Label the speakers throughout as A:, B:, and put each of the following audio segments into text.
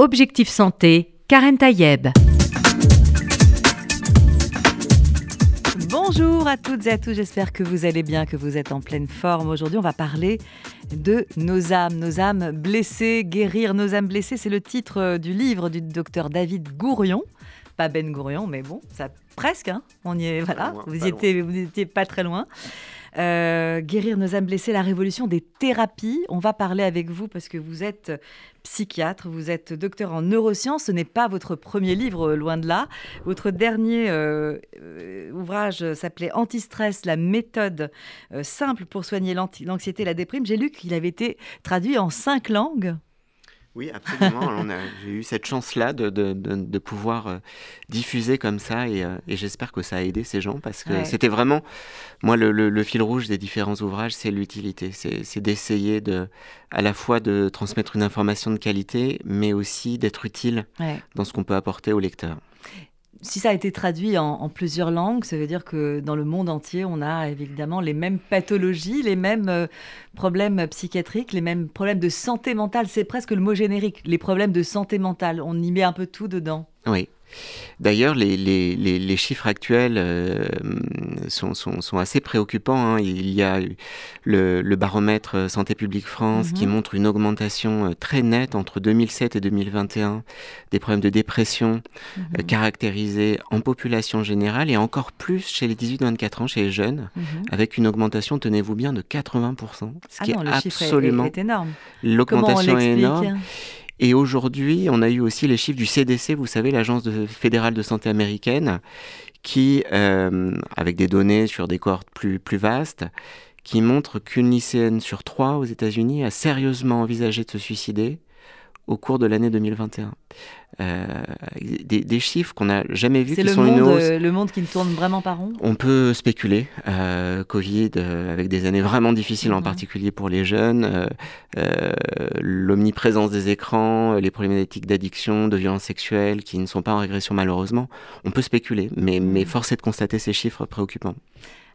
A: Objectif Santé, Karen Tayeb. Bonjour à toutes et à tous, j'espère que vous allez bien, que vous êtes en pleine forme. Aujourd'hui, on va parler de nos âmes, nos âmes blessées, guérir nos âmes blessées. C'est le titre euh, du livre du docteur David Gourion. Pas Ben Gourion, mais bon, ça presque, hein. on y est, voilà, vous, y étiez, vous étiez pas très loin. Euh, guérir nos âmes blessées, la révolution des thérapies. On va parler avec vous parce que vous êtes psychiatre, vous êtes docteur en neurosciences. Ce n'est pas votre premier livre, euh, loin de là. Votre dernier euh, ouvrage s'appelait Antistress, la méthode simple pour soigner l'anxiété et la déprime. J'ai lu qu'il avait été traduit en cinq langues.
B: Oui, absolument. J'ai eu cette chance-là de, de, de, pouvoir euh, diffuser comme ça et, euh, et j'espère que ça a aidé ces gens parce que c'était vraiment, moi, le, le, fil rouge des différents ouvrages, c'est l'utilité. C'est d'essayer de, à la fois de transmettre une information de qualité, mais aussi d'être utile dans ce qu'on peut apporter au lecteur
A: si ça a été traduit en, plusieurs langues, ça veut dire que dans le monde entier, on a évidemment les mêmes pathologies, les mêmes euh, problèmes psychiatriques, les mêmes problèmes de santé mentale. C'est presque le mot générique, les problèmes de santé mentale. On y met un peu tout dedans.
B: Oui. D'ailleurs, les, les, les, chiffres actuels euh, sont, sont, sont, assez préoccupants. Hein. Il y a le, le, baromètre Santé publique France qui mhm. montre une augmentation euh, très nette entre 2007 et 2021 des problèmes de dépression euh, mhm. caractérisés en population générale et encore plus chez les 18-24 ans, chez les jeunes, mhm. avec une augmentation, tenez-vous bien, de 80%. Ce
A: ah qui est absolument... Est, est énorme.
B: L'augmentation est énorme. Et aujourd'hui, on a eu aussi les chiffres du CDC, vous savez, l'agence fédérale de santé américaine, qui, euh, avec des données sur des cohortes plus, plus vastes, qui montrent qu'une lycéenne sur trois aux États-Unis a sérieusement envisagé de se suicider au cours de l'année 2021. Euh, des, chiffres qu'on n'a jamais vus
A: qui
B: le
A: sont
B: monde, une hausse.
A: Euh, le monde qui ne tourne vraiment pas rond
B: On peut spéculer. Euh, Covid, avec des années vraiment difficiles, en particulier pour les jeunes, l'omniprésence des écrans, les problématiques d'addiction, de violence sexuelle qui ne sont pas en régression malheureusement. On peut spéculer, mais, mais force est de constater ces chiffres préoccupants.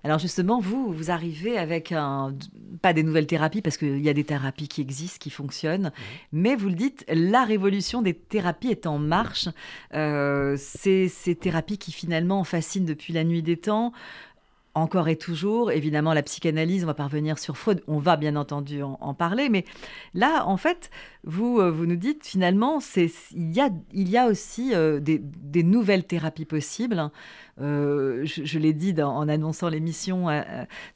A: Alors justement, vous, vous arrivez avec un, pas des nouvelles thérapies, parce qu'il y a des thérapies qui existent, qui fonctionnent, mais vous le dites, la révolution des thérapies est en marche. Euh, ces thérapies qui finalement fascinent depuis la nuit des temps encore et toujours. Évidemment, la psychanalyse, on va parvenir sur Freud, on va bien entendu en, parler, mais là, en fait, vous, euh, vous nous dites finalement, il y a, aussi euh, des, nouvelles thérapies possibles. Euh, je, l'ai dit en annonçant l'émission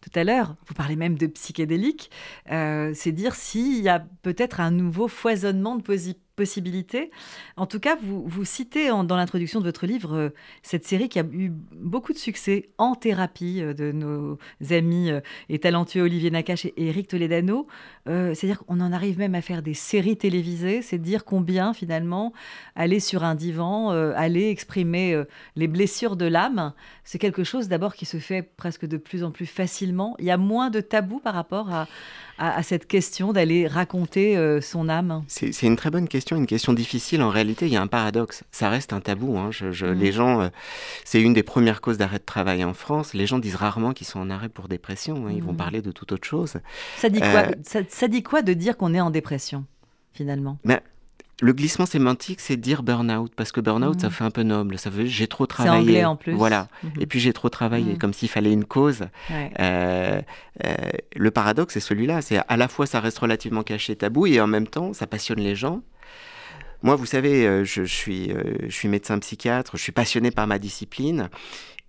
A: tout à l'heure, vous parlez même de psychédélique, c'est dire s'il y a peut-être un nouveau foisonnement de possibilités possibilités. En tout cas, vous, vous citez dans l'introduction de votre livre euh, cette série qui a eu beaucoup de succès en thérapie euh, de nos amis euh, et talentueux Olivier Nakache et Eric Toledano. C'est-à-dire qu'on en arrive même à faire des séries télévisées. C'est dire combien finalement aller sur un divan, aller exprimer les blessures de l'âme, c'est quelque chose d'abord qui se fait presque de plus en plus facilement. Il y a moins de tabous par rapport à, à, cette question d'aller raconter euh, son âme
B: C'est une très bonne question, une question difficile. En réalité, il y a un paradoxe. Ça reste un tabou. Hein. Je, mm. Les gens, euh, c'est une des premières causes d'arrêt de travail en France. Les gens disent rarement qu'ils sont en arrêt pour dépression. Hein. Ils vont mm. parler de toute autre chose.
A: Ça dit quoi, euh, ça, dit quoi de dire qu'on est en dépression finalement?
B: Mais le glissement sémantique, c'est dire burn-out, parce que burn-out, ça mmh. fait un peu noble. Ça veut j'ai trop travaillé.
A: C'est anglais en plus.
B: Voilà. Mmh. Et puis j'ai trop travaillé, mmh. comme s'il fallait une cause. Euh, euh, le paradoxe, c'est celui-là. C'est à la fois, ça reste relativement caché, tabou, et en même temps, ça passionne les gens. Moi, vous savez, euh, je, suis, je suis médecin psychiatre, je suis passionné par ma discipline.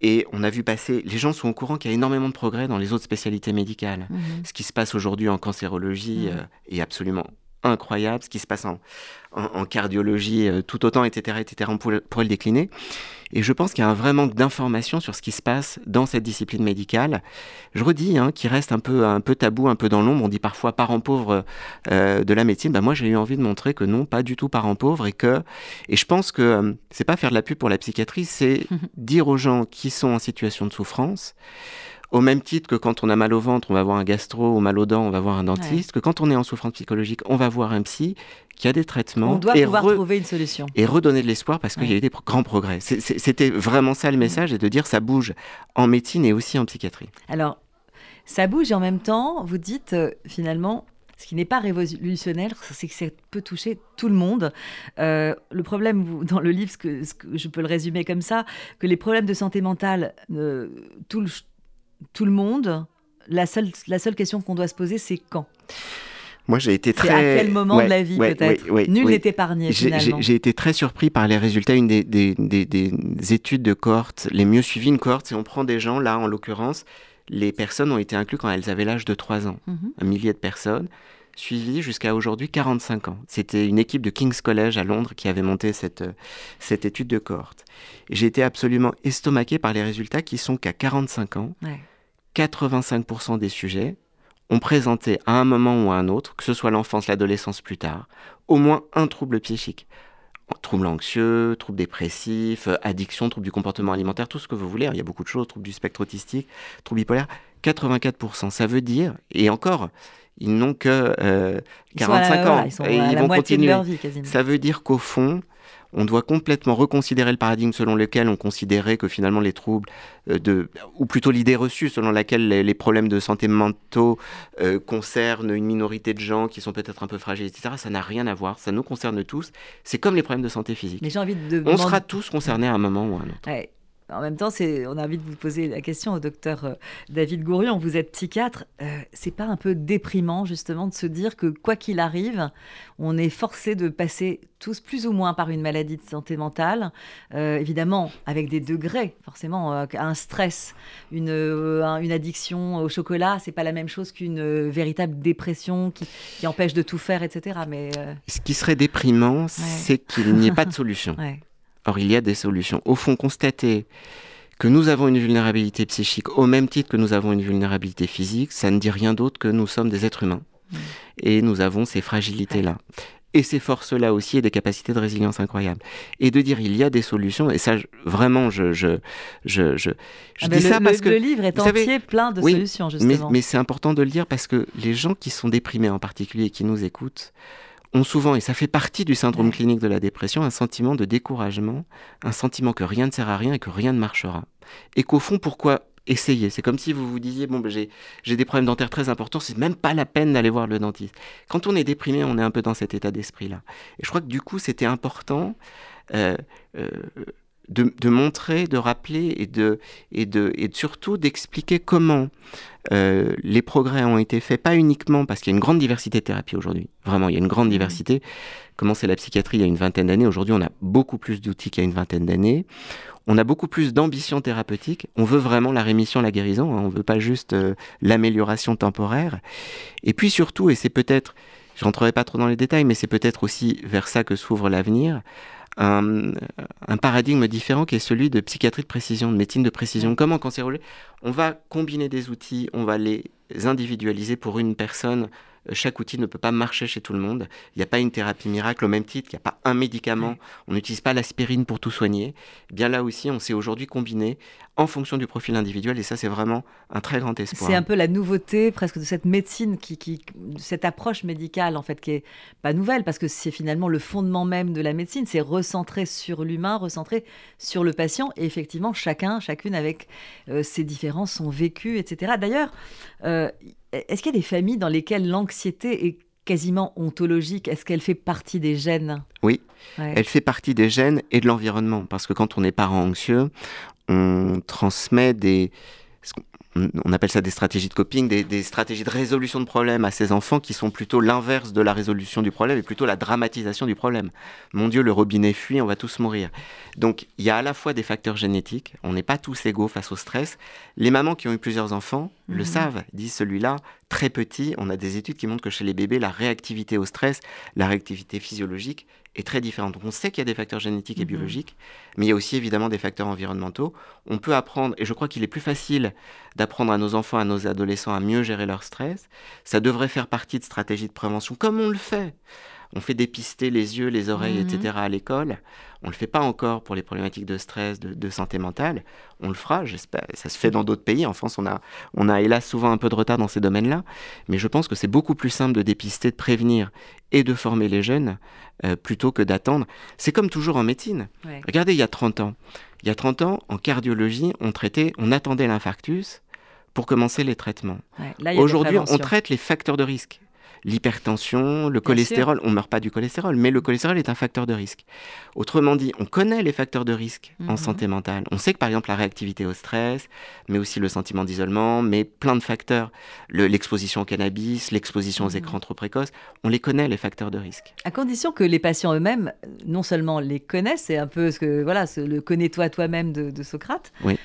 B: Et on a vu passer, les gens sont au courant qu'il y a énormément de progrès dans les autres spécialités médicales. Ce qui se passe aujourd'hui en cancérologie est absolument incroyable, ce qui se passe en, en, cardiologie euh, tout autant, etc., etc. On pourrait, le décliner. Et je pense qu'il y a un vrai manque d'informations sur ce qui se passe dans cette discipline médicale. Je redis, hein, qui reste un peu, un peu tabou, un peu dans l'ombre. On dit parfois parent pauvre euh, de la médecine. Bah, moi, j'ai eu envie de montrer que non, pas du tout parent pauvre. Et que, et je pense que euh, c'est pas faire de la pub pour la psychiatrie, c'est dire aux gens qui sont en situation de souffrance au même titre que quand on a mal au ventre, on va voir un gastro, ou mal aux dents, on va voir un dentiste, que quand on est en souffrance psychologique, on va voir un psy qui a des traitements.
A: On doit pouvoir trouver une solution.
B: Et redonner de l'espoir parce qu'il y a eu des grands progrès. C'était vraiment ça le message, et de dire ça bouge en médecine et aussi en psychiatrie.
A: Alors, ça bouge et en même temps, vous dites euh, finalement, ce qui n'est pas révolutionnaire, c'est que ça peut toucher tout le monde. Euh, le problème, vous, dans le livre, ce que, je peux le résumer comme ça, que les problèmes de santé mentale euh, tout, le, tout le monde, la seule, la seule question qu'on doit se poser, c'est quand
B: moi, j'ai été très.
A: à quel moment de la vie, peut-être Nul n'est épargné, finalement.
B: J'ai été très surpris par les résultats. Une des, des, des, études de cohorte les mieux suivies, une cohorte, c'est on prend des gens, là, en l'occurrence, les personnes ont été incluses quand elles avaient l'âge de 3 ans. Mhm. Un millier de personnes, suivies jusqu'à aujourd'hui 45 ans. C'était une équipe de King's College à Londres qui avait monté cette, cette étude de cohorte. J'ai été absolument estomaqué par les résultats qui sont qu'à 45 ans, 85% des sujets ont présenté à un moment ou à un autre, que ce soit l'enfance, l'adolescence plus tard, au moins un trouble psychique. Trouble anxieux, trouble dépressif, addiction, trouble du comportement alimentaire, tout ce que vous voulez. Il y a beaucoup de choses, trouble du spectre autistique, trouble bipolaire. 84%. Ça veut dire, et encore, ils n'ont que 45 euh, ans.
A: et ils vont continuer.
B: Ça veut dire qu'au fond, on doit complètement reconsidérer le paradigme selon lequel on considérait que finalement les troubles, euh, de, ou plutôt l'idée reçue selon laquelle les, problèmes de santé mentaux euh, concernent une minorité de gens qui sont peut-être un peu fragiles, etc. Ça n'a rien à voir, ça nous concerne tous. C'est comme les problèmes de santé physique.
A: Mais envie de
B: on sera tous concernés à un moment ou à un autre.
A: En même temps, on a envie de vous poser la question au docteur euh, David Gourion. Vous êtes psychiatre. Euh, c'est pas un peu déprimant, justement, de se dire que quoi qu'il arrive, on est forcé de passer tous plus ou moins par une maladie de santé mentale, euh, évidemment avec des degrés, forcément, un stress, une, une addiction au chocolat, c'est pas la même chose qu'une véritable dépression qui, empêche de tout faire, etc. Mais
B: ce qui serait déprimant, c'est qu'il n'y ait pas de solution. Or, il y a des solutions. Au fond, constater que nous avons une vulnérabilité psychique au même titre que nous avons une vulnérabilité physique, ça ne dit rien d'autre que nous sommes des êtres humains. Mm. Et nous avons ces fragilités-là. Et ces forces-là aussi et des capacités de résilience incroyables. Et de dire il y a des solutions, et ça vraiment je, je, je, je,
A: ah, dis ça parce que... Le livre est entier plein de solutions, justement.
B: Mais, mais c'est important de le dire parce que les gens qui sont déprimés en particulier et qui nous écoutent, ont souvent, et ça fait partie du syndrome clinique de la dépression, un sentiment de découragement, un sentiment que rien ne sert à rien et que rien ne marchera. Et qu'au fond, pourquoi essayer? C'est comme si vous vous disiez, bon, ben, j'ai des problèmes dentaires très importants, c'est même pas la peine d'aller voir le dentiste. Quand on est déprimé, on est un peu dans cet état d'esprit-là. Et je crois que du coup, c'était important euh, euh, de, montrer, de rappeler et, de, et, de, et surtout d'expliquer comment euh, les progrès ont été faits, pas uniquement parce qu'il y a une grande diversité de thérapies aujourd'hui, vraiment il y a une grande mmh. diversité. Comment c'est la psychiatrie il y a une vingtaine d'années, aujourd'hui on a beaucoup plus d'outils qu'il y a une vingtaine d'années. On a beaucoup plus d'ambition thérapeutique. On veut vraiment la rémission, la guérison. Hein. On ne veut pas juste euh, l'amélioration temporaire. Et puis surtout, et c'est peut-être, je rentrerai pas trop dans les détails, mais c'est peut-être aussi vers ça que s'ouvre l'avenir, un, paradigme différent qui est celui de psychiatrie de précision, de médecine de précision. Comment en cancérologie, on va combiner des outils, on va les individualiser pour une personne chaque outil ne peut pas marcher chez tout le monde. Il n'y a pas une thérapie miracle au même titre, il n'y a pas un médicament, on n'utilise pas l'aspirine pour tout soigner. Eh bien là aussi, on s'est aujourd'hui combiné en fonction du profil individuel et ça, c'est vraiment un très grand espoir.
A: C'est un peu la nouveauté presque de cette médecine, qui, cette approche médicale en fait, qui est pas nouvelle parce que c'est finalement le fondement même de la médecine, c'est recentrer sur l'humain, recentrer sur le patient et effectivement chacun, chacune avec euh, ses différences, son vécu, etc. D'ailleurs, euh, est-ce qu'il y a des familles dans lesquelles l'anxiété est quasiment ontologique? Est-ce qu'elle fait partie des gènes?
B: Oui, elle fait partie des gènes et de l'environnement. Parce que quand on est parent anxieux, on transmet des, on appelle ça des stratégies de coping, des, stratégies de résolution de problèmes à ces enfants qui sont plutôt l'inverse de la résolution du problème et plutôt la dramatisation du problème. Mon Dieu, le robinet fuit, on va tous mourir. Donc il y a à la fois des facteurs génétiques, on n'est pas tous égaux face au stress. Les mamans qui ont eu plusieurs enfants le mhm. savent, disent celui-là, très petit, on a des études qui montrent que chez les bébés, la réactivité au stress, la réactivité physiologique est très différente. Donc on sait qu'il y a des facteurs génétiques et mhm. biologiques, mais il y a aussi évidemment des facteurs environnementaux. On peut apprendre, et je crois qu'il est plus facile d'apprendre à nos enfants, à nos adolescents à mieux gérer leur stress. Ça devrait faire partie de stratégies de prévention, comme on le fait on fait dépister les yeux, les oreilles, etc. Mhm. à l'école. On ne le fait pas encore pour les problématiques de stress, de, santé mentale. On le fera, j'espère. Ça se fait dans d'autres pays. En France, on a, on a hélas souvent un peu de retard dans ces domaines-là. Mais je pense que c'est beaucoup plus simple de dépister, de prévenir et de former les jeunes euh, plutôt que d'attendre. C'est comme toujours en médecine. Regardez, il y a 30 ans. Il y a 30 ans, en cardiologie, on traitait, on attendait l'infarctus pour commencer les traitements. Aujourd'hui, on traite les facteurs de risque l'hypertension, le cholestérol. On ne meurt pas du cholestérol, mais le cholestérol est un facteur de risque. Autrement dit, on connaît les facteurs de risque en mhm. santé mentale. On sait que par exemple la réactivité au stress, mais aussi le sentiment d'isolement, mais plein de facteurs, l'exposition au cannabis, l'exposition aux mhm. écrans trop précoces, on les connaît les facteurs de risque.
A: À condition que les patients eux-mêmes, non seulement les connaissent, c'est un peu ce que voilà, le connais-toi toi-même de, de Socrate.
B: Oui.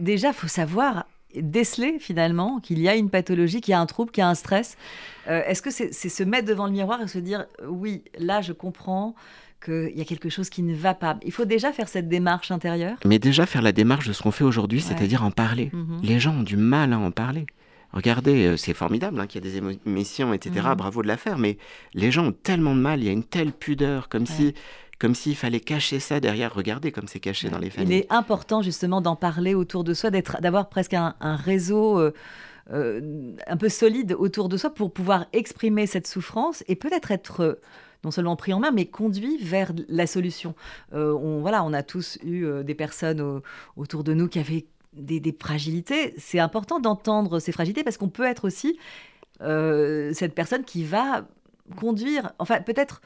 A: Déjà, faut savoir déceler finalement qu'il y a une pathologie, qu'il y a un trouble, qu'il y a un stress euh, Est-ce que c'est se mettre devant le miroir et se dire oui, là je comprends qu'il y a quelque chose qui ne va pas. Il faut déjà faire cette démarche intérieure.
B: Mais déjà faire la démarche de ce qu'on fait aujourd'hui, c'est-à-dire en parler. Mhm. Les gens ont du mal à en parler. Regardez, euh, c'est formidable hein, qu'il y a des émissions, etc. Mhm. Bravo de la faire, mais les gens ont tellement de mal, il y a une telle pudeur, comme si comme s'il fallait cacher ça derrière. Regardez comme c'est caché dans les familles.
A: Il est important justement d'en parler autour de soi, d'avoir presque un, réseau. Euh, euh, un peu solide autour de soi pour pouvoir exprimer cette souffrance et peut-être être, euh, non seulement pris en main, mais conduit vers la solution. on, voilà, on a tous eu des personnes autour de nous qui avaient des, des fragilités. C'est important d'entendre ces fragilités parce qu'on peut être aussi cette personne qui va conduire, enfin peut-être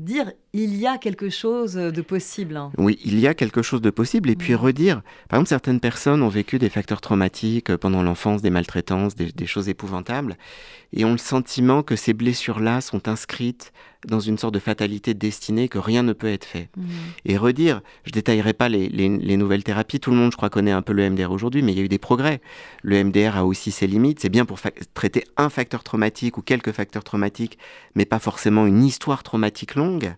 A: dire il y a quelque chose de possible. Hein.
B: Oui, il y a quelque chose de possible. Et puis redire, par exemple, certaines personnes ont vécu des facteurs traumatiques pendant l'enfance, des maltraitances, des, choses épouvantables, et ont le sentiment que ces blessures-là sont inscrites dans une sorte de fatalité destinée, que rien ne peut être fait. Mmh. Et redire, je détaillerai pas les, nouvelles thérapies, tout le monde, je crois, connaît un peu le MDR aujourd'hui, mais il y a eu des progrès. Le MDR a aussi ses limites, c'est bien pour traiter un facteur traumatique ou quelques facteurs traumatiques, mais pas forcément une histoire traumatique longue.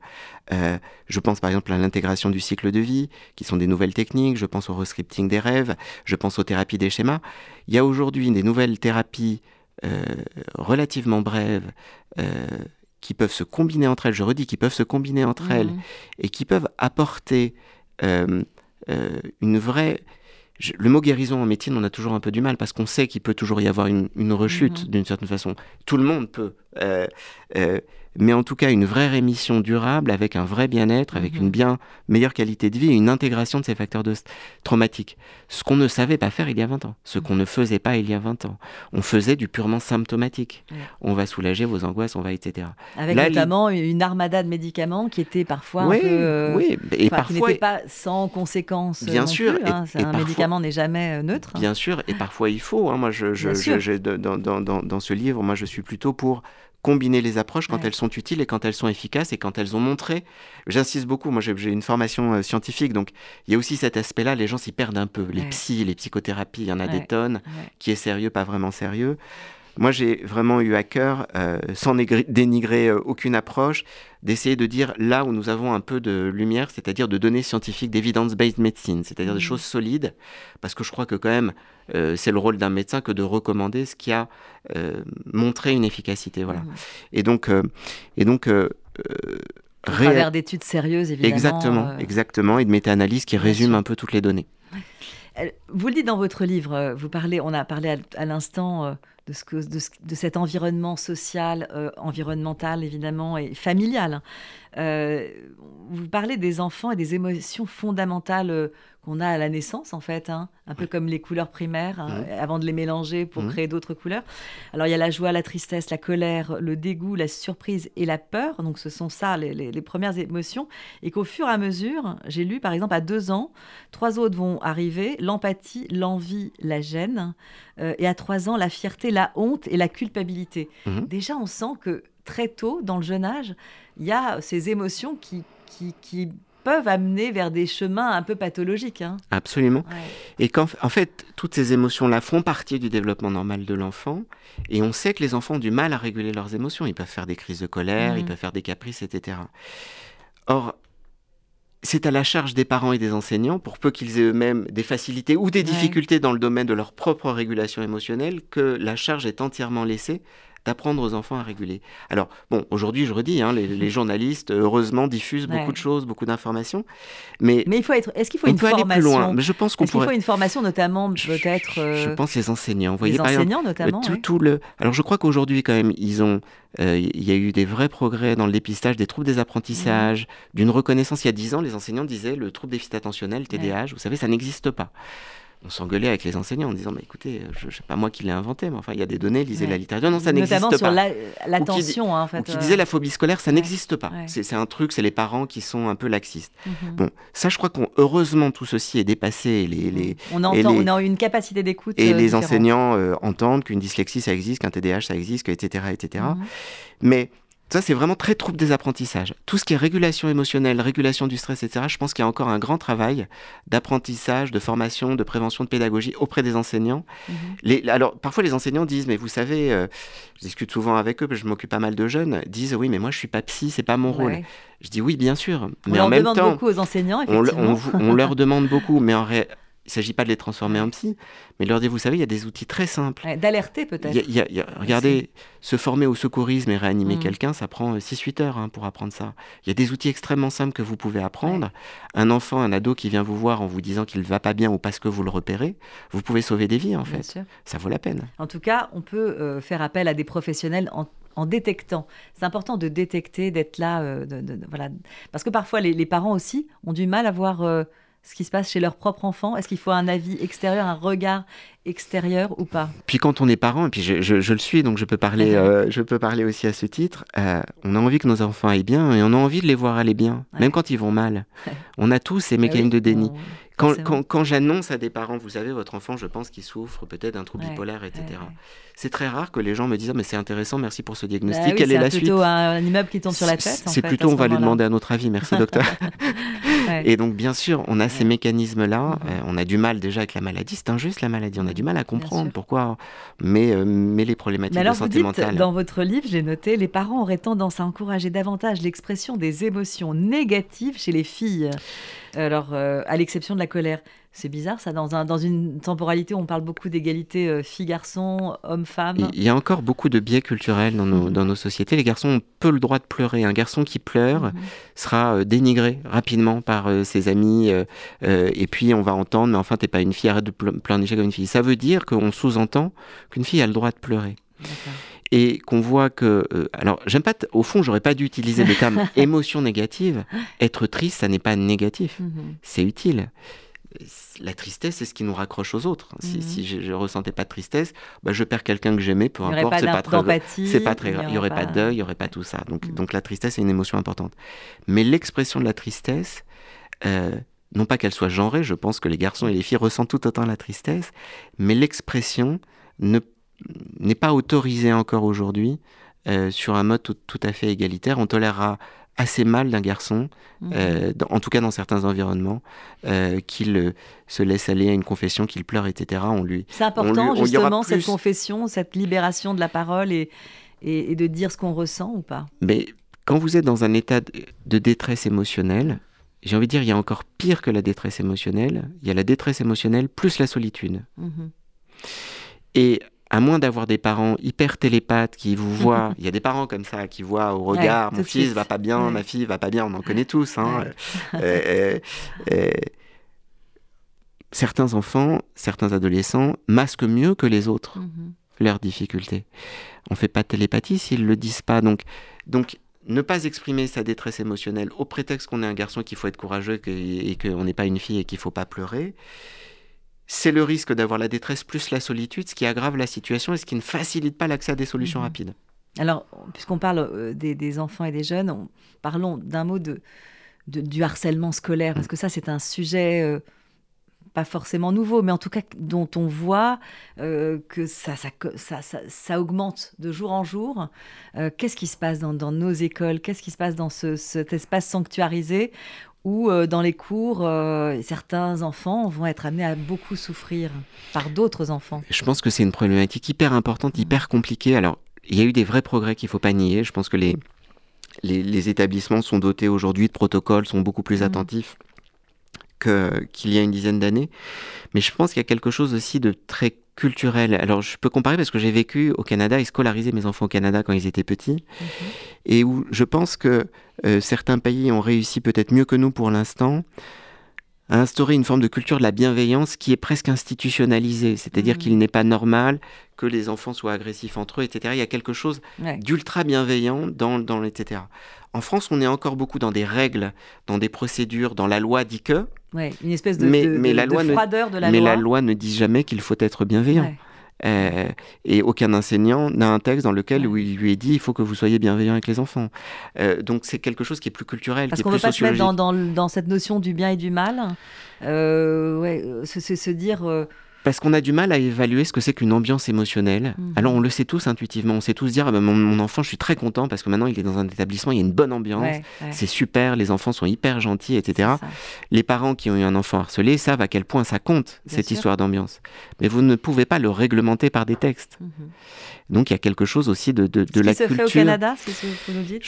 B: Euh, je pense par exemple à l'intégration du cycle de vie, qui sont des nouvelles techniques, je pense au rescripting des rêves, je pense aux thérapies des schémas. Il y a aujourd'hui des nouvelles thérapies euh, relativement brèves euh, qui peuvent se combiner entre elles, je redis, qui peuvent se combiner entre elles mmh. et qui peuvent apporter une vraie le mot guérison en médecine, on a toujours un peu du mal parce qu'on sait qu'il peut toujours y avoir une, rechute mmh. d'une certaine façon. Tout le monde peut mais en tout cas une vraie rémission durable avec un vrai bien-être, avec une mhm. bien meilleure qualité de vie et une intégration de ces facteurs de traumatiques. Ce qu'on ne savait pas faire il y a 20 ans, ce qu'on ne faisait pas il y a 20 ans. On faisait du purement symptomatique. On va soulager vos angoisses, on va, etc.
A: Avec notamment une armada de médicaments qui était parfois un peu... Euh,
B: oui, et
A: parfois... Qui n'était pas sans conséquences
B: Bien sûr.
A: Hein. un médicament n'est jamais euh, neutre.
B: Bien sûr, et parfois il faut. Hein. Moi, je, je, dans, dans, dans, dans ce livre, moi je suis plutôt pour combiner les approches quand elles sont utiles et quand elles sont efficaces et quand elles ont montré. J'insiste beaucoup, moi j'ai une formation euh, scientifique, donc il y a aussi cet aspect-là, les gens s'y perdent un peu. Les psys, les psychothérapies, il y en a des tonnes, qui est sérieux, pas vraiment sérieux. Moi, j'ai vraiment eu à cœur, euh, sans dénigrer euh, aucune approche, d'essayer de dire là où nous avons un peu de lumière, c'est-à-dire de données scientifiques, d'évidence-based medicine, c'est-à-dire des mmh. choses solides, parce que je crois que quand même, euh, c'est le rôle d'un médecin que de recommander ce qui a montré une efficacité. Voilà. Mmh. Et donc, et donc
A: à travers d'études sérieuses, évidemment.
B: Exactement, exactement, et de méta-analyses qui résument un peu toutes les données.
A: Vous le dites dans votre livre, vous parlez, on a parlé à l'instant de, ce que, de, cet environnement social, euh, environnemental évidemment et familial. Euh, vous parlez des enfants et des émotions fondamentales euh, qu'on a à la naissance, en fait, hein, un peu comme les couleurs primaires, hein, avant de les mélanger pour créer d'autres couleurs. Alors, il y a la joie, la tristesse, la colère, le dégoût, la surprise et la peur. Donc, ce sont ça, les, premières émotions. Et qu'au fur et à mesure, j'ai lu, par exemple, à deux ans, trois autres vont arriver l'empathie, l'envie, la gêne. Euh, et à trois ans, la fierté, la honte et la culpabilité. Mhm. Déjà, on sent que très tôt, dans le jeune âge, il y a ces émotions qui, qui peuvent amener vers des chemins un peu pathologiques. Hein.
B: Absolument. Et qu'en en fait, toutes ces émotions-là font partie du développement normal de l'enfant. Et on sait que les enfants ont du mal à réguler leurs émotions. Ils peuvent faire des crises de colère, ils mmh. peuvent faire des caprices, etc. Or, c'est à la charge des parents et des enseignants, pour peu qu'ils aient eux-mêmes des facilités ou des difficultés dans le domaine de leur propre régulation émotionnelle, que la charge est entièrement laissée d'apprendre aux enfants à réguler. Alors, bon, aujourd'hui, je redis, hein, les, journalistes, heureusement, diffusent beaucoup de choses, beaucoup d'informations. Mais,
A: mais il faut être. Est-ce qu'il faut une formation aller plus loin.
B: Mais je pense qu'on
A: pourrait. Faut une formation, notamment, peut-être.
B: Je, euh, pense les enseignants. Vous voyez,
A: les enseignants, notamment.
B: Tout, tout, le. Alors, je crois qu'aujourd'hui, quand même, ils ont. Euh, il y a eu des vrais progrès dans le dépistage des troubles des apprentissages, mmh. d'une reconnaissance. Il y a dix ans, les enseignants disaient le trouble déficit attentionnel, TDAH, vous savez, ça n'existe pas. On s'engueulait avec les enseignants en disant mais écoutez, je, ne sais pas moi qui l'ai inventé, mais enfin il y a des données, lisez la littérature. Non, ça n'existe pas.
A: Notamment sur l'attention, hein, en fait.
B: qui disait la phobie scolaire, ça n'existe pas. C'est un truc, c'est les parents qui sont un peu laxistes. Mhm. Bon, ça, je crois qu'on heureusement tout ceci est dépassé. Les, les,
A: on entend, on a une capacité d'écoute.
B: Et les enseignants entendent qu'une dyslexie ça existe, qu'un TDAH ça existe, etc., etc. Mais ça, c'est vraiment très trouble des apprentissages. Tout ce qui est régulation émotionnelle, régulation du stress, etc., je pense qu'il y a encore un grand travail d'apprentissage, de formation, de prévention, de pédagogie auprès des enseignants. Mhm. Les, alors, parfois, les enseignants disent, mais vous savez, euh, je discute souvent avec eux, je m'occupe pas mal de jeunes, disent, oui, mais moi, je suis pas psy, c'est pas mon rôle. Je dis, oui, bien sûr.
A: Mais
B: on en
A: même
B: temps,
A: beaucoup aux enseignants,
B: on, on, leur demande beaucoup, mais en, réalité, il ne s'agit pas de les transformer en psy, mais de leur dire, vous savez, il y a des outils très simples.
A: D'alerter peut-être.
B: regardez, se former au secourisme et réanimer mm. quelqu'un, ça prend 6-8 heures hein, pour apprendre ça. Il y a des outils extrêmement simples que vous pouvez apprendre. Un enfant, un ado qui vient vous voir en vous disant qu'il ne va pas bien ou parce que vous le repérez, vous pouvez sauver des vies en fait. Ça vaut la peine.
A: En tout cas, on peut euh, faire appel à des professionnels en détectant. C'est important de détecter, d'être là, euh, voilà. parce que parfois les, parents aussi ont du mal à voir euh, ce qui se passe chez leur propre enfant Est-ce qu'il faut un avis extérieur, un regard extérieur ou pas?
B: Puis quand on est parent, et puis je, le suis, donc je peux parler, euh, je peux parler aussi à ce titre, euh, on a envie que nos enfants aillent bien et on a envie de les voir aller bien, même quand ils vont mal. On a tous ces bah mécanismes de déni. Quand, quand, j'annonce à des parents, vous savez, votre enfant, je pense qu'il souffre peut-être d'un trouble bipolaire, etc. C'est très rare que les gens me disent ah, mais c'est intéressant, merci pour ce diagnostic.
A: Bah
B: Quelle est, la
A: suite
B: C'est plutôt
A: un, immeuble qui tombe sur la tête.
B: C'est plutôt on va lui demander un autre avis. Merci docteur. Et donc bien sûr, on a ces mécanismes-là. Mm-hmm. Euh, on a du mal déjà avec la maladie. C'est injuste la maladie. On a du mal à comprendre pourquoi. Mais, euh, mais les problématiques
A: mais alors,
B: de santé
A: vous dites, Dans votre livre, j'ai noté les parents auraient tendance à encourager davantage l'expression des émotions négatives chez les filles. Alors, euh, à l'exception de la colère. C'est bizarre ça, dans, un, dans une temporalité où on parle beaucoup d'égalité euh, filles-garçons, hommes-femmes.
B: Il y a encore beaucoup de biais culturels dans nos, dans nos sociétés. Les garçons ont peu le droit de pleurer. Un garçon qui pleure mhm. sera euh, dénigré rapidement par ses amis. et puis on va entendre, mais enfin, t'es pas une fille, arrête de pleurer comme une fille. Ça veut dire qu'on sous-entend qu'une fille a le droit de pleurer et qu'on voit que, euh, alors j'aime pas, au fond j'aurais pas dû utiliser le terme émotion négative. Être triste, ça n'est pas négatif, mhm. c'est utile. La tristesse, c'est ce qui nous raccroche aux autres. Si, mhm. je, ne ressentais pas de tristesse, bah, je perds quelqu'un que j'aimais, peu importe, c'est pas très, c'est pas très grave. Il y aurait pas de deuil, il y aurait pas tout ça. Donc, mhm. donc la tristesse est une émotion importante. Mais l'expression de la tristesse, euh, non pas qu'elle soit genrée, je pense que les garçons et les filles ressentent tout autant la tristesse, mais l'expression ne n'est pas autorisé encore aujourd'hui euh, sur un mode tout, à fait égalitaire. On tolérera assez mal d'un garçon, mmh. euh, en tout cas dans certains environnements, euh, qu'il se laisse aller à une confession, qu'il pleure, etc.
A: On lui, c'est important justement cette confession, cette libération de la parole et, et, de dire ce qu'on ressent ou pas?
B: Mais quand vous êtes dans un état de, détresse émotionnelle, j'ai envie de dire, il y a encore pire que la détresse émotionnelle. Il y a la détresse émotionnelle plus la solitude. Mmh. Et à moins d'avoir des parents hyper télépathes qui vous voient, il y a des parents comme ça qui voient au regard, mon fils va pas bien, ma fille va pas bien, on en connaît tous. Hein. Euh, euh, euh, certains enfants, certains adolescents masquent mieux que les autres mhm. leurs difficultés. On fait pas de télépathie s'ils le disent pas. Donc, donc ne pas exprimer sa détresse émotionnelle au prétexte qu'on est un garçon qu'il faut être courageux et qu'on n'est pas une fille et qu'il faut pas pleurer c'est le risque d'avoir la détresse plus la solitude, ce qui aggrave la situation et ce qui ne facilite pas l'accès à des solutions mhm. rapides.
A: Alors, puisqu'on parle euh, des, enfants et des jeunes, parlons d'un mot de, du harcèlement scolaire, parce que ça, c'est un sujet euh, pas forcément nouveau, mais en tout cas dont on voit euh, que ça ça, augmente de jour en jour. Qu'est-ce qui se passe dans, nos écoles? Qu'est-ce qui se passe dans cet espace sanctuarisé où euh, dans les cours, euh, certains enfants vont être amenés à beaucoup souffrir par d'autres enfants.
B: Je pense que c'est une problématique hyper importante, hyper compliquée. Alors, il y a eu des vrais progrès qu'il ne faut pas nier. Je pense que les, les, établissements sont dotés aujourd'hui de protocoles, sont beaucoup plus mmh. Qu'il y a une dizaine d'années. Mais je pense qu'il y a quelque chose aussi de très culturel. Alors je peux comparer parce que j'ai vécu au Canada et scolarisé mes enfants au Canada quand ils étaient petits. Mhm. Et où je pense que euh, certains pays ont réussi peut-être mieux que nous pour l'instant à instaurer une forme de culture de la bienveillance qui est presque institutionnalisée. C'est-à-dire mmh. qu'il n'est pas normal que les enfants soient agressifs entre eux, etc. Il y a quelque chose d'ultra bienveillant dans, dans etc. En France, on est encore beaucoup dans des règles, dans des procédures, dans la loi dit que.
A: une espèce de, mais, la loi froideur de la
B: mais
A: loi.
B: Mais la loi ne dit jamais qu'il faut être bienveillant. Euh, et aucun enseignant n'a un texte dans lequel où il lui est dit il faut que vous soyez bienveillant avec les enfants. Euh, donc c'est quelque chose qui est plus culturel.
A: Parce qu'on ne veut pas se mettre dans, dans, dans, cette notion du bien et du mal. Euh, ouais, c'est se dire
B: parce qu'on a du mal à évaluer ce que c'est qu'une ambiance émotionnelle. Mhm. Alors on le sait tous intuitivement, on sait tous dire ah ben, mon, enfant, je suis très content parce que maintenant il est dans un établissement, il y a une bonne ambiance, c'est super, les enfants sont hyper gentils, etc. Les parents qui ont eu un enfant harcelé savent à quel point ça compte cette histoire d'ambiance. Mais vous ne pouvez pas le réglementer par des textes. Mhm. Donc il y a quelque chose aussi de, de, de la
A: se
B: culture.
A: Fait au Canada, c'est ce que vous nous dites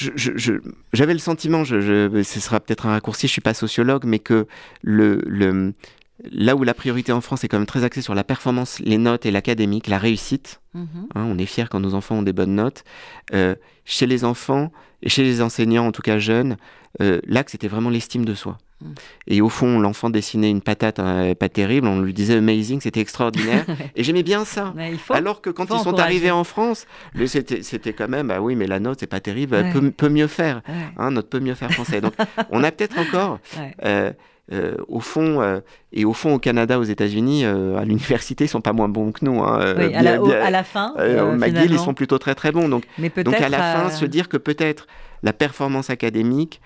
B: J'avais le sentiment, je, ce sera peut-être un raccourci, je suis pas sociologue, mais que le, le Là où la priorité en France est quand même très axée sur la performance, les notes et l'académique, la réussite, mhm. hein, on est fier quand nos enfants ont des bonnes notes. Euh, chez les enfants et chez les enseignants, en tout cas jeunes, euh, l'axe était vraiment l'estime de soi. Mhm. Et au fond, l'enfant dessinait une patate hein, pas terrible, on lui disait amazing, c'était extraordinaire. et j'aimais bien ça. Alors que quand ils sont arrivés en France, c'était quand même, bah oui, mais la note, c'est pas terrible, peut, mieux faire. Hein, notre peut mieux faire français. Donc, on a peut-être encore. Euh, euh, au fond, euh, et au fond au Canada, aux États-Unis, euh, à l'université, ils sont pas moins bons que nous. Hein,
A: à, la, fin,
B: McGill, ils sont plutôt très très bons. Donc, donc à la fin, se dire que peut-être la performance académique,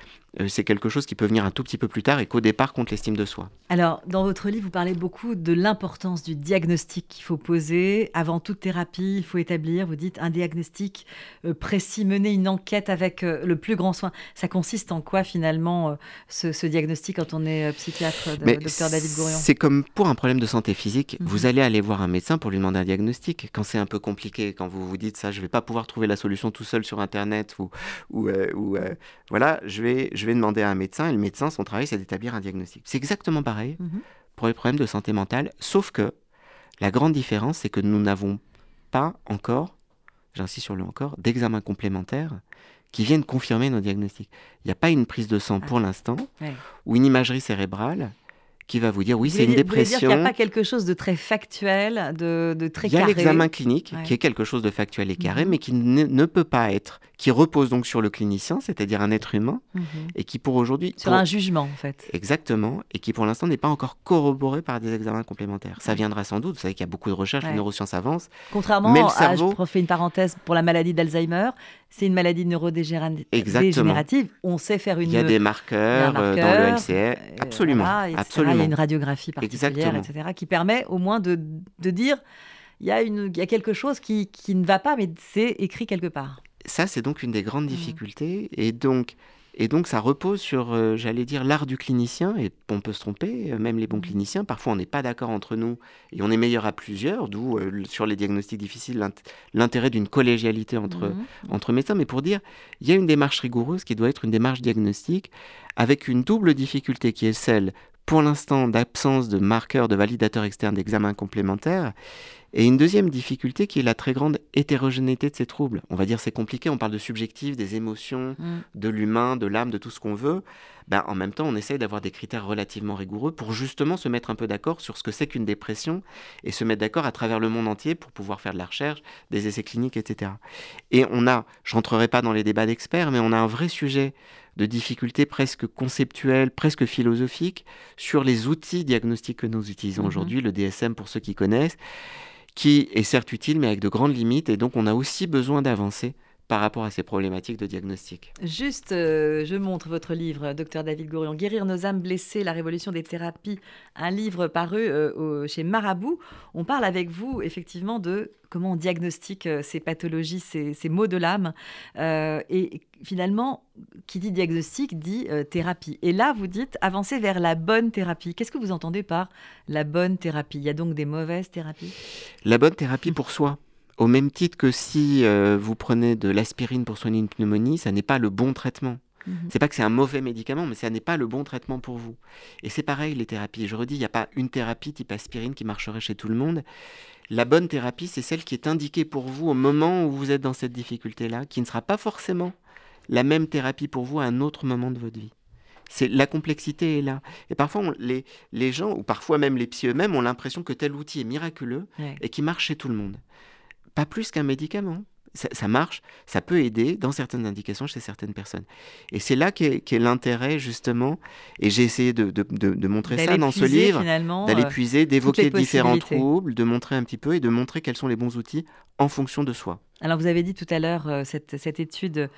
B: c'est quelque chose qui peut venir un tout petit peu plus tard et qu'au départ contre l'estime de soi.
A: Alors, dans votre livre, vous parlez beaucoup de l'importance du diagnostic qu'il faut poser. Avant toute thérapie, il faut établir, vous dites, un diagnostic euh, précis, mener une enquête avec euh, le plus grand soin. Ça consiste en quoi finalement ce, diagnostic quand on est psychiatre, docteur David Gourion?
B: C'est comme pour un problème de santé physique, mhm. vous allez aller voir un médecin pour lui demander un diagnostic. Quand c'est un peu compliqué, quand vous vous dites ça, je ne vais pas pouvoir trouver la solution tout seul sur Internet ou, ou, ou voilà, je vais je vais demander à un médecin, et le médecin, son travail, c'est d'établir un diagnostic. C'est exactement pareil mhm. pour les problèmes de santé mentale, sauf que la grande différence, c'est que nous n'avons pas encore, j'insiste sur le encore, d'examens complémentaires qui viennent confirmer nos diagnostics. Il n'y a pas une prise de sang ah. pour l'instant, ou une imagerie cérébrale qui va vous dire oui, c'est une dépression.
A: Il n'y a pas quelque chose de très factuel, de, de très
B: carré.
A: Il
B: y a l'examen clinique qui est quelque chose de factuel et carré, mhm. mais qui ne, peut pas être, qui repose donc sur le clinicien, c'est-à-dire un être humain, mhm. et qui pour aujourd'hui...
A: Sur un jugement en fait.
B: Exactement, et qui pour l'instant n'est pas encore corroboré par des examens complémentaires. Ça viendra sans doute, vous savez qu'il y a beaucoup de recherches, les neurosciences avancent.
A: Contrairement à, je fais une parencèse, pour la maladie d'Alzheimer, c'est une maladie neurodégénérative. On sait faire une.
B: Il y a des marqueurs, euh, dans le LCR. Euh, absolument. absolument.
A: Il y a une radiographie particulière, etc., qui permet au moins de, de dire il y, a une, il y a quelque chose qui, qui ne va pas, mais c'est écrit quelque part.
B: Ça, c'est donc une des grandes mmh. difficultés. Et donc, et donc ça repose sur, euh, j'allais dire, l'art du clinicien, et on peut se tromper, euh, même les bons mmh. cliniciens, parfois on n'est pas d'accord entre nous, et on est meilleur à plusieurs, d'où euh, sur les diagnostics difficiles l'intérêt d'une collégialité entre, mmh. entre médecins, mais pour dire, il y a une démarche rigoureuse qui doit être une démarche diagnostique, avec une double difficulté qui est celle, pour l'instant, d'absence de marqueurs de validateurs externes d'examens complémentaires, et une deuxième difficulté qui est la très grande hétérogénéité de ces troubles. On va dire c'est compliqué, on parle de subjectif, des émotions, mm. de l'humain, de l'âme, de tout ce qu'on veut. Ben, en même temps, on essaye d'avoir des critères relativement rigoureux pour justement se mettre un peu d'accord sur ce que c'est qu'une dépression et se mettre d'accord à travers le monde entier pour pouvoir faire de la recherche, des essais cliniques, etc. Et on a, je rentrerai pas dans les débats d'experts, mais on a un vrai sujet de difficultés presque conceptuelles, presque philosophiques sur les outils diagnostiques que nous utilisons mm-hmm. aujourd'hui, le DSM pour ceux qui connaissent qui est certes utile, mais avec de grandes limites, et donc on a aussi besoin d'avancer par rapport à ces problématiques de diagnostic.
A: Juste, euh, je montre votre livre, docteur David Gourion, Guérir nos âmes blessées, la révolution des thérapies, un livre paru euh, chez Marabout. On parle avec vous effectivement de comment on diagnostique euh, ces pathologies, ces, ces maux de l'âme. et finalement, qui dit diagnostic dit thérapie. Et là, vous dites avancer vers la bonne thérapie. Qu'est-ce que vous entendez par la bonne thérapie? Il y a donc des mauvaises thérapies?
B: La bonne thérapie pour soi. Au même titre que si euh, vous prenez de l'aspirine pour soigner une pneumonie, ça n'est pas le bon traitement. Ce mhm. C'est pas que c'est un mauvais médicament, mais ça n'est pas le bon traitement pour vous. Et c'est pareil les thérapies. Je redis, il n'y a pas une thérapie type aspirine qui marcherait chez tout le monde. La bonne thérapie, c'est celle qui est indiquée pour vous au moment où vous êtes dans cette difficulté-là, qui ne sera pas forcément la même thérapie pour vous à un autre moment de votre vie. C'est la complexité est là. Et parfois, les, les gens, ou parfois même les psy eux-mêmes, ont l'impression que tel outil est miraculeux et qui marche chez tout le monde. Pas plus qu'un médicament ça, marche, ça peut aider dans certaines indications chez certaines personnes. Et c'est là qu'est l'intérêt, justement, et j'ai essayé de, de, montrer ça dans ce livre, d'aller euh, puiser, d'évoquer différents troubles, de montrer un petit peu et de montrer quels sont les bons outils en fonction de soi.
A: Alors vous avez dit tout à l'heure, euh, cette, cette, étude,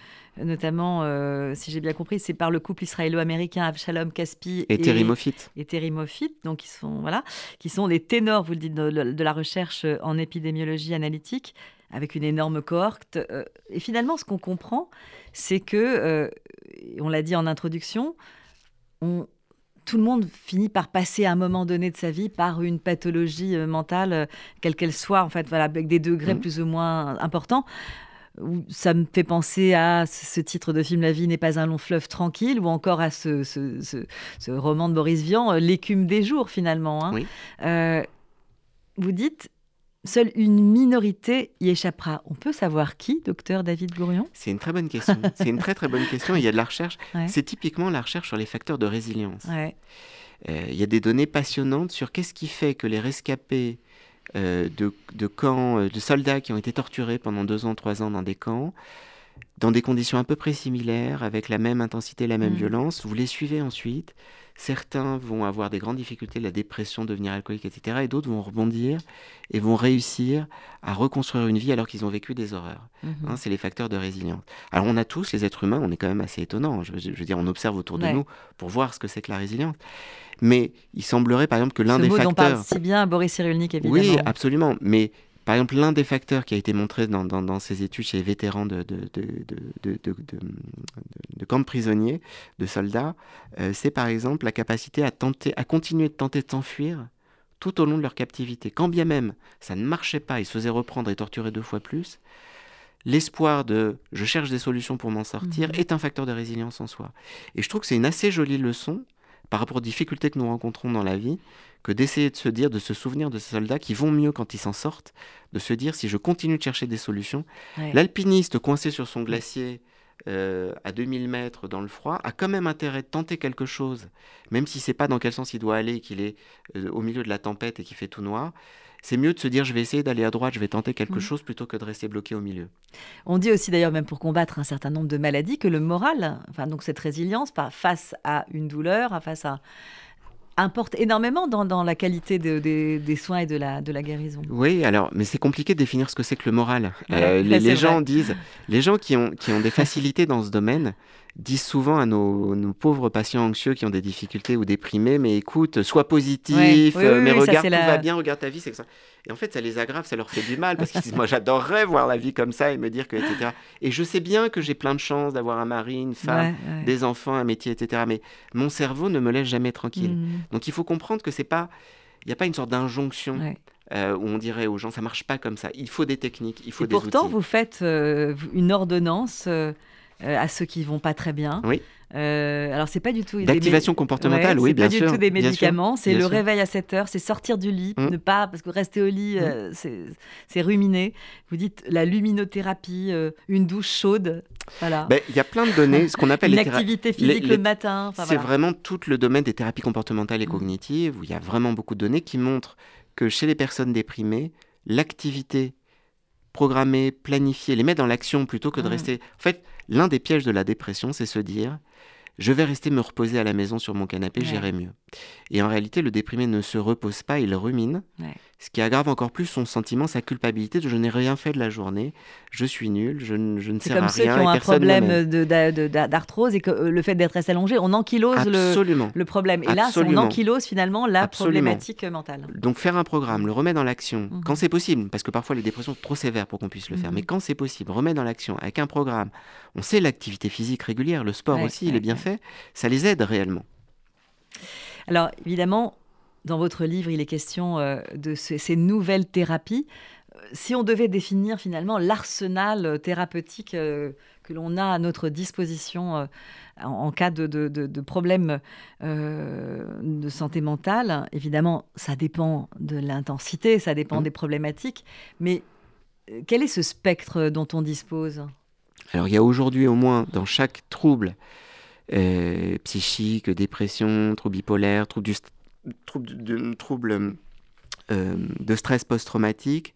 A: notamment, euh, si j'ai bien compris, c'est par le couple israélo-américain Avshalom Caspi
B: et, Terry Moffitt.
A: Et Terry Moffitt, donc ils sont, voilà, qui sont les ténors, vous le dites, de la recherche en épidémiologie analytique avec une énorme cohorte. Euh, et finalement, ce qu'on comprend, c'est que, euh, on l'a dit en introduction, tout le monde finit par passer à un moment donné de sa vie par une pathologie euh, mentale, quelle qu'elle soit, en fait, voilà, avec des degrés mmh. plus ou moins importants. Ça me fait penser à ce titre de film La vie n'est pas un long fleuve tranquille, ou encore à ce, ce, roman de Boris Vian, L'écume des jours, finalement. Hein. vous dites, Seule une minorité y échappera. On peut savoir qui, docteur David Gourion
B: C'est une très bonne question. C'est une très très bonne question. Il y a de la recherche. C'est typiquement la recherche sur les facteurs de résilience. Euh, il y a des données passionnantes sur qu'est-ce qui fait que les rescapés euh, de, camps, euh, de soldats qui ont été torturés pendant deux ans, trois ans dans des camps, dans des conditions à peu près similaires, avec la même intensité, la même mm. violence, vous les suivez ensuite Certains vont avoir des grandes difficultés, la dépression, devenir alcoolique, etc. Et d'autres vont rebondir et vont réussir à reconstruire une vie alors qu'ils ont vécu des horreurs. Mhm. Hein, c'est les facteurs de résilience. Alors on a tous, les êtres humains, on est quand même assez étonnants. Je, veux dire, on observe autour de nous pour voir ce que c'est que la résilience. Mais il semblerait par exemple que l'un des facteurs... Dont parle
A: si bien Boris Cyrulnik, évidemment.
B: Oui, absolument. Mais par exemple, l'un des facteurs qui a été montré dans, ces études chez les vétérans de, de, camps de prisonniers, de soldats, euh, c'est par exemple la capacité à, tenter, à continuer de tenter de s'enfuir tout au long de leur captivité. Quand bien même ça ne marchait pas, ils se faisaient reprendre et torturer deux fois plus, l'espoir de je cherche des solutions pour m'en sortir mhm. est un facteur de résilience en soi. Et je trouve que c'est une assez jolie leçon par rapport aux difficultés que nous rencontrons dans la vie, que d'essayer de se dire, de se souvenir de ces soldats qui vont mieux quand ils s'en sortent, de se dire si je continue de chercher des solutions. L'alpiniste coincé sur son glacier euh, à 2000 mètres dans le froid a quand même intérêt de tenter quelque chose, même si c'est pas dans quel sens il doit aller, qu'il est euh, au milieu de la tempête et qu'il fait tout noir. C'est mieux de se dire je vais essayer d'aller à droite, je vais tenter quelque mm. chose plutôt que de rester bloqué au milieu.
A: On dit aussi d'ailleurs même pour combattre un certain nombre de maladies que le moral, enfin donc cette résilience face à une douleur, face à importe énormément dans, la qualité des soins et de la, de la guérison.
B: Oui, alors, mais c'est compliqué de définir ce que c'est que le moral. Euh, les, gens disent, les gens qui ont, qui ont des facilités dans ce domaine disent souvent à nos, pauvres patients anxieux qui ont des difficultés ou déprimés, mais écoute, sois positif, euh, mais regarde, tout va bien, regarde ta vie, c'est ça. Et en fait, ça les aggrave, ça leur fait du mal, parce qu'ils disent, moi j'adorerais voir la vie comme ça et me dire que, etc. Et je sais bien que j'ai plein de chance d'avoir un mari, une femme, des enfants, un métier, etc. Mais mon cerveau ne me laisse jamais tranquille. Mmh. Donc il faut comprendre que c'est pas, il n'y a pas une sorte d'injonction. Euh, où on dirait aux gens ça marche pas comme ça. Il faut des techniques, il faut et des
A: pourtant, vous faites euh, une ordonnance à ceux qui vont pas très bien.
B: Oui.
A: Euh, alors, c'est pas du tout.
B: D'activation comportementale, oui, bien sûr.
A: C'est pas du tout des médicaments. C'est le réveil à 7 heures, c'est sortir du lit, mmh. ne pas. Parce que rester au lit, mmh. euh, c'est ruminer. Vous dites la luminothérapie, une douche chaude. Voilà.
B: Ben, il y a plein de données, ce qu'on appelle
A: une activité physique le matin.
B: c'est vraiment tout le domaine des thérapies comportementales et mmh. cognitives où il y a vraiment beaucoup de données qui montrent que chez les personnes déprimées, l'activité programmée, planifiée, les mettre dans l'action plutôt que de rester. En fait, L'un des pièges de la dépression, c'est se dire je vais rester me reposer à la maison sur mon canapé, j'irai mieux. Et en réalité, le déprimé ne se repose pas, il rumine, ce qui aggrave encore plus son sentiment, sa culpabilité de je n'ai rien fait de la journée, je suis nul, je, je ne sers à rien. C'est
A: comme ceux qui ont un problème d'arthrose et que euh, le fait d'être assez allongé, on ankylose le, le, problème. Et là, on ankylose finalement la problématique mentale.
B: Donc faire un programme, le remettre dans l'action, mhm. quand c'est possible, parce que parfois les dépressions sont trop sévères pour qu'on puisse le faire, mhm. mais quand c'est possible, remettre dans l'action avec un programme. On sait l'activité physique régulière, le sport aussi, il est bien fait, ça les aide réellement.
A: Alors évidemment, dans votre livre, il est question euh, de ces nouvelles thérapies. Euh, si on devait définir finalement l'arsenal euh, thérapeutique que l'on a à notre disposition en, cas de, de, problème de santé mentale, évidemment, ça dépend de l'intensité, ça dépend mmh. des problématiques, mais quel est ce spectre dont on dispose?
B: Alors il y a aujourd'hui au moins dans chaque trouble psychiques, dépression, troubles bipolaires, troubles, troubles de stress post-traumatique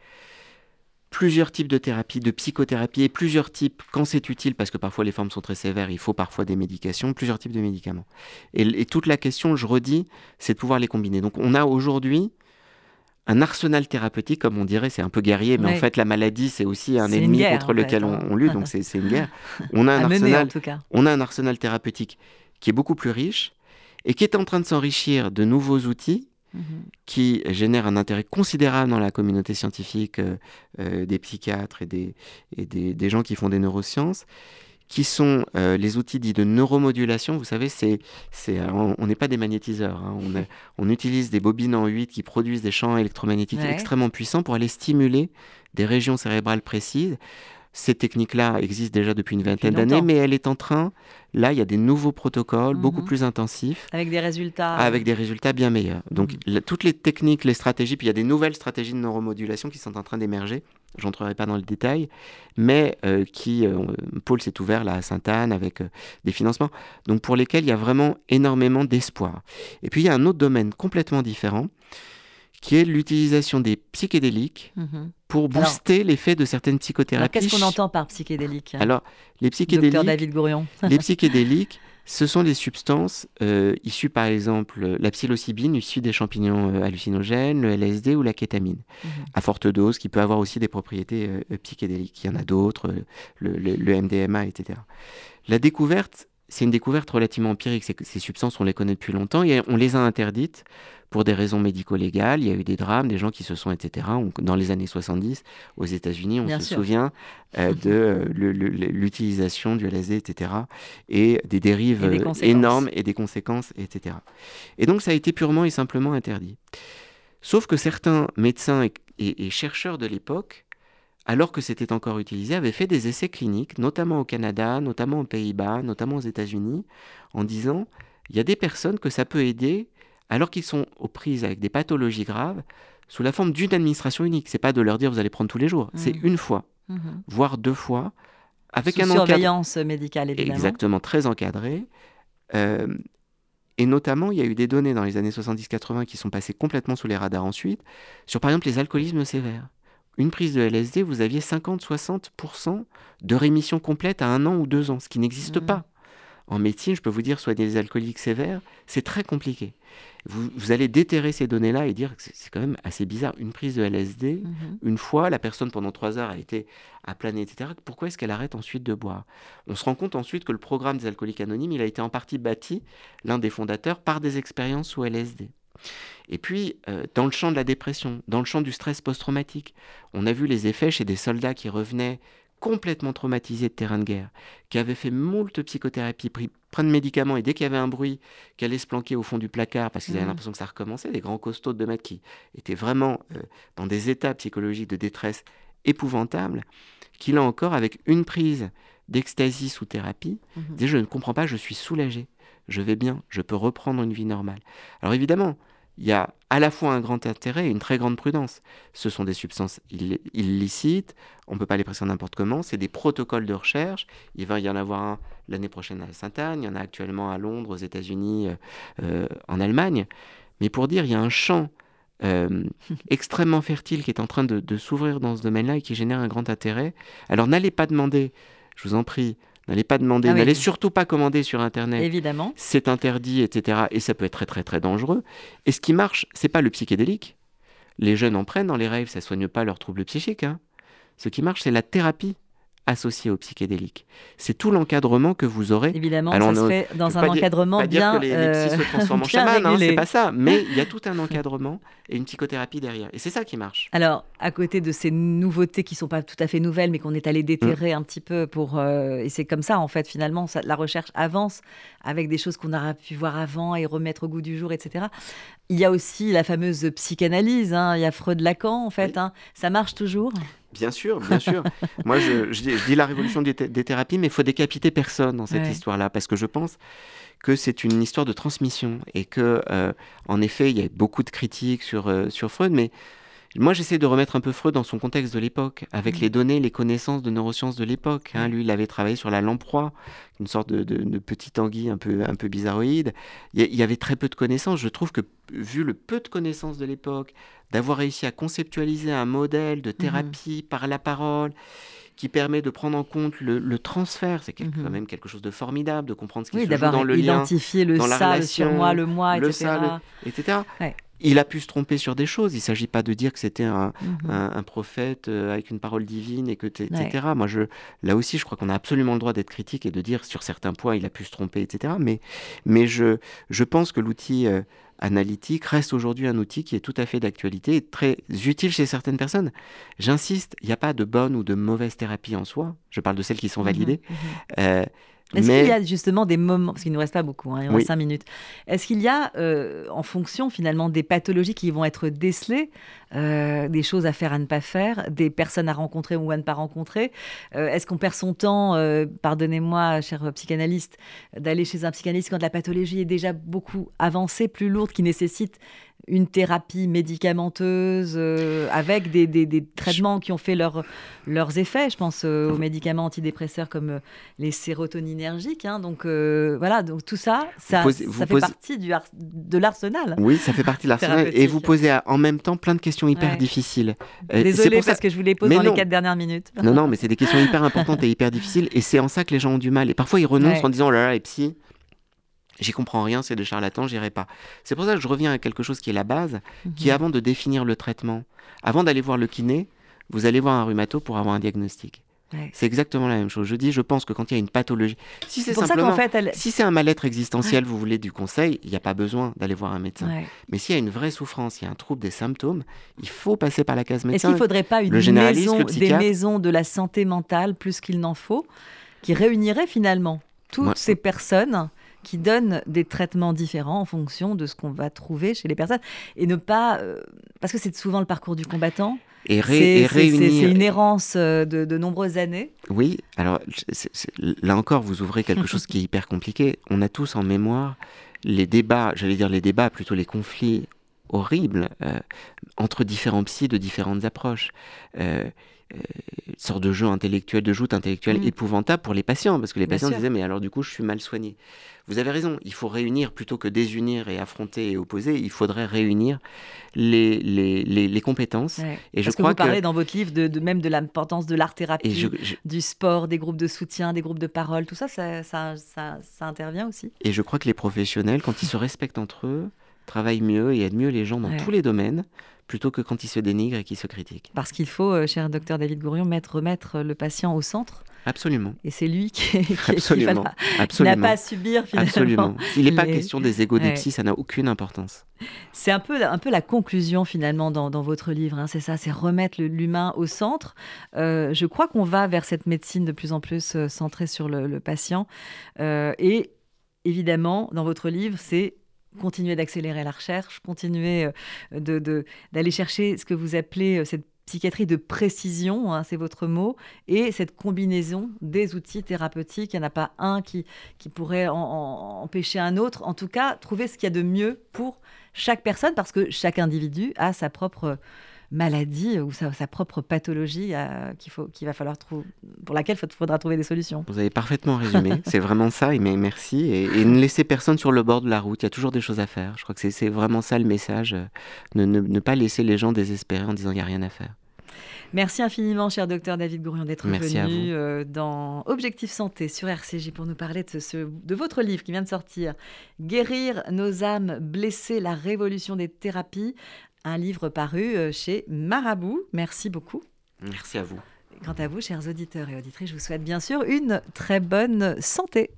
B: plusieurs types de thérapies, de psychothérapie et plusieurs types, quand c'est utile, parce que parfois les formes sont très sévères, il faut parfois des médications, plusieurs types de médicaments. Et, toute la question, je redis, c'est de pouvoir les combiner. Donc on a aujourd'hui un arsenal thérapeutique, comme on dirait, c'est un peu guerrier, mais en fait la maladie c'est aussi un ennemi contre lequel on, on, lutte, donc c'est une guerre. On a un, arsenal, on a un arsenal thérapeutique qui est beaucoup plus riche et qui est en train de s'enrichir de nouveaux outils qui génère un intérêt considérable dans la communauté scientifique euh, euh, des psychiatres et, des, et des, gens qui font des neurosciences, qui sont euh, les outils dits de neuromodulation. Vous savez, c'est, c'est, on n'est pas des magnétiseurs. Hein. on, on, utilise des bobines en 8 qui produisent des champs électromagnétiques extrêmement puissants pour aller stimuler des régions cérébrales précises. Ces techniques-là existent déjà depuis une vingtaine d'années, mais elle est en train, là, il y a des nouveaux protocoles beaucoup mhm. plus intensifs.
A: Avec des résultats.
B: Avec des résultats bien meilleurs. Donc, mhm. toutes les techniques, les stratégies, puis il y a des nouvelles stratégies de neuromodulation qui sont en train d'émerger. Je n'entrerai pas dans le détail, mais euh, qui, euh, Paul s'est ouvert là à Sainte-Anne avec euh, des financements, donc pour lesquels il y a vraiment énormément d'espoir. Et puis, il y a un autre domaine complètement différent qui est l'utilisation des psychédéliques mhm. pour booster l'effet de certaines psychothérapies.
A: Qu'est-ce qu'on entend par psychédélique
B: Alors, les psychédéliques,
A: Docteur David Gourion.
B: les psychédéliques, ce sont des substances euh, issues, par exemple, la psilocybine issue des champignons euh, hallucinogènes, le LSD ou la kétamine, mhm. à forte dose, qui peut avoir aussi des propriétés euh, psychédéliques. Il y en a d'autres, le, le, MDMA, etc. La découverte, c'est une découverte relativement empirique. Ces substances, on les connaît depuis longtemps et on les a interdites pour des raisons médico-légales. Il y a eu des drames, des gens qui se sont, etc. dans les années 70, aux États-Unis, on se souvient euh, de euh, l'utilisation du LSD, etc. Et des dérives énormes et des conséquences, etc. Et donc ça a été purement et simplement interdit. Sauf que certains médecins et, chercheurs de l'époque alors que c'était encore utilisé, avaient fait des essais cliniques, notamment au Canada, notamment aux Pays-Bas, notamment aux États-Unis, en disant il y a des personnes que ça peut aider alors qu'ils sont aux prises avec des pathologies graves sous la forme d'une administration unique. C'est pas de leur dire vous allez prendre tous les jours, c'est mmh. une fois, mmh. voire deux fois, avec
A: un surveillance médicale évidemment.
B: Exactement, très encadré. Euh, et notamment, il y a eu des données dans les années 70-80 qui sont passées complètement sous les radars ensuite, sur par exemple les alcoolismes sévères. Une prise de LSD, vous aviez 50-60% de rémission complète à un an ou deux ans, ce qui n'existe mmh. pas. En médecine, je peux vous dire, soigner les alcooliques sévères, c'est très compliqué. Vous, allez déterrer ces données-là et dire que c'est quand même assez bizarre. Une prise de LSD, mhm. une fois, la personne pendant trois heures a été aplanée, etc. Pourquoi est-ce qu'elle arrête ensuite de boire? On se rend compte ensuite que le programme des alcooliques anonymes, il a été en partie bâti, l'un des fondateurs, par des expériences sous LSD. Et puis, euh, dans le champ de la dépression, dans le champ du stress post-traumatique, on a vu les effets chez des soldats qui revenaient complètement traumatisé de terrain de guerre, qui avait fait moult psychothérapie, pris plein de médicaments, et dès qu'il y avait un bruit, qui allait se planquer au fond du placard parce qu'ils avaient mmh. l'impression que ça recommençait, des grands costauds de 2 mètres qui étaient vraiment euh, dans des états psychologiques de détresse épouvantables, qui là encore, avec une prise d'ecstasy sous thérapie, mmh. disaient je ne comprends pas, je suis soulagé, je vais bien, je peux reprendre une vie normale. Alors évidemment, il y a à la fois un grand intérêt et une très grande prudence. Ce sont des substances illicites, on ne peut pas les presser n'importe comment, c'est des protocoles de recherche. Il va y en avoir un l'année prochaine à Sainte-Anne, il y en a actuellement à Londres, aux États-Unis, euh, euh, en Allemagne. Mais pour dire, il y a un champ euh, extrêmement fertile qui est en train de s'ouvrir dans ce domaine-là et qui génère un grand intérêt. Alors n'allez pas demander, je vous en prie, N'allez pas demander, ah n'allez surtout pas commander sur Internet.
A: Évidemment.
B: C'est interdit, etc. Et ça peut être très très très dangereux. Et ce qui marche, c'est pas le psychédélique. Les jeunes en prennent dans les rêves, ça soigne pas leurs troubles psychiques. Hein. Ce qui marche, c'est la thérapie associé au psychédélique. C'est tout l'encadrement que vous aurez.
A: Évidemment, ça se fait dans un encadrement
B: pas
A: bien.
B: Dire que les, les psys se transforment en chaman, hein, c'est pas ça. Mais il y a tout un encadrement et une psychothérapie derrière. Et c'est ça qui marche.
A: Alors, à côté de ces nouveautés qui sont pas tout à fait nouvelles, mais qu'on est allé déterrer mm. un petit peu pour. Euh, et c'est comme ça, en fait, finalement, la recherche avance avec des choses qu'on aura pu voir avant et remettre au goût du jour, etc. Il y a aussi la fameuse psychanalyse. Hein. Il y a Freud Lacan, en fait. Hein. Ça marche toujours?
B: Bien sûr, bien sûr. Moi, je, dis, la révolution des, thérapies, mais il faut décapiter personne dans cette histoire-là, parce que je pense que c'est une histoire de transmission et que, euh, en effet, il y a beaucoup de critiques sur, euh, sur Freud, mais moi, j'essaie de remettre un peu Freud dans son contexte de l'époque, avec les données, les connaissances de neurosciences de l'époque. Hein. Lui, il avait travaillé sur la lamproie, une sorte de, de, petite anguille un peu, un peu bizarroïde. Il y, avait très peu de connaissances. Je trouve que, vu le peu de connaissances de l'époque, d'avoir réussi à conceptualiser un modèle de thérapie par la parole, qui permet de prendre en compte le, transfert. C'est quand mhm. même quelque chose de formidable de comprendre ce qui se joue dans le lien,
A: le
B: dans
A: la relation, sur moi, le moi,
B: le
A: etc.
B: Ça, etc. Il a pu se tromper sur des choses. Il ne s'agit pas de dire que c'était un, mhm. prophète euh, avec une parole divine et que etc. Moi, je, là aussi, je crois qu'on a absolument le droit d'être critique et de dire sur certains points il a pu se tromper, etc. Mais, mais je, je pense que l'outil euh, analytique reste aujourd'hui un outil qui est tout à fait d'actualité et très utile chez certaines personnes. J'insiste, il n'y a pas de bonne ou de mauvaise thérapie en soi. Je parle de celles qui sont mhm, validées.
A: Mhm. Euh, est-ce qu'il y a justement des moments, parce qu'il ne nous reste pas beaucoup, hein, il reste cinq minutes, est-ce qu'il y a, euh, en fonction finalement des pathologies qui vont être décelées, euh, des choses à faire, à ne pas faire, des personnes à rencontrer ou à ne pas rencontrer euh, Est-ce qu'on perd son temps, pardonnez-moi, cher psychanalyste, d'aller chez un psychanalyste quand la pathologie est déjà beaucoup avancée, plus lourde, qui nécessite une thérapie médicamenteuse euh, avec des, des, traitements qui ont fait leur, leurs effets. Je pense euh, aux médicaments antidépresseurs comme euh, les sérotoninergiques. Hein. donc voilà, donc tout ça, ça, ça fait partie du de l'arsenal.
B: Oui, ça fait partie de l'arsenal. Et vous posez en même temps plein de questions hyper difficiles.
A: Désolée parce que je vous les pose dans les quatre dernières minutes.
B: non, non, mais c'est des questions hyper importantes et hyper difficiles. Et c'est en ça que les gens ont du mal. Et parfois ils renoncent en disant oh là là, les psy, J'y comprends rien, c'est des charlatans, j'irai pas. C'est pour ça que je reviens à quelque chose qui est la base, qui est mhm. avant de définir le traitement, avant d'aller voir le kiné, vous allez voir un rhumato pour avoir un diagnostic. C'est exactement la même chose. Je dis, je pense que quand il y a une pathologie, si c'est simplement, si c'est un mal-être existentiel, vous voulez du conseil, il n'y a pas besoin d'aller voir un médecin. Mais s'il y a une vraie souffrance, il y a un trouble des symptômes, il faut passer par la case médecin.
A: Est-ce qu'il ne faudrait pas une maison, des maisons de la santé mentale plus qu'il n'en faut, qui réunirait finalement toutes ces personnes qui donnent des traitements différents en fonction de ce qu'on va trouver chez les personnes. Et ne pas. Euh, parce que c'est souvent le parcours du combattant.
B: Et, réunir...
A: C'est une errance euh, de, de, nombreuses années.
B: Oui, alors là encore, vous ouvrez quelque chose qui est hyper compliqué. On a tous en mémoire les débats, j'allais dire les débats, plutôt les conflits horribles euh, entre différents psys de différentes approches. Euh, euh, sorte de jeu intellectuel, de joute intellectuelle mm. épouvantable pour les patients, parce que les patients disaient, mais alors du coup, je suis mal soigné. Vous avez raison, il faut réunir plutôt que désunir et affronter et opposer, il faudrait réunir les, les, les, compétences.
A: Et je crois que vous parlez dans votre livre de, même de l'importance de l'art-thérapie, du sport, des groupes de soutien, des groupes de parole, tout ça ça, ça, ça, ça intervient aussi.
B: Et je crois que les professionnels, quand ils se respectent entre eux, travaillent mieux et aident mieux les gens dans tous les domaines plutôt que quand ils se dénigrent et qu'ils se critiquent.
A: Parce qu'il faut, euh, cher docteur David Gourion, mettre, remettre le patient au centre.
B: Absolument.
A: Et c'est lui qui,
B: Absolument.
A: n'a pas à subir finalement.
B: Absolument. Il n'est pas question des des psy, ça n'a aucune importance.
A: C'est un peu, un peu la conclusion finalement dans, dans votre livre, hein. c'est ça, c'est remettre l'humain au centre. Euh, je crois qu'on va vers cette médecine de plus en plus euh, centrée sur le, le patient. et évidemment, dans votre livre, c'est continuer d'accélérer la recherche, continuer euh, de, d'aller chercher ce que vous appelez euh, cette psychiatrie de précision, hein, c'est votre mot, et cette combinaison des outils thérapeutiques. Il n'y en a pas un qui, qui pourrait empêcher un autre. En tout cas, trouver ce qu'il y a de mieux pour chaque personne, parce que chaque individu a sa propre maladie ou sa, propre pathologie euh, qu'il faut, qu'il va falloir trouver, pour laquelle il faudra trouver des solutions.
B: Vous avez parfaitement résumé, c'est vraiment ça, mais merci. Et, ne laissez personne sur le bord de la route, il y a toujours des choses à faire. Je crois que c'est vraiment ça le message, euh, ne, ne, pas laisser les gens désespérer en disant il n'y a rien à faire.
A: Merci infiniment, cher docteur David Gourion, d'être venu euh, dans Objectif Santé sur RCJ pour nous parler de, ce, de votre livre qui vient de sortir, Guérir nos âmes blessées, la révolution des thérapies, un livre paru euh, chez Marabout. Merci beaucoup.
B: Merci à vous.
A: Quant à vous, chers auditeurs et auditrices, je vous souhaite bien sûr une très bonne santé.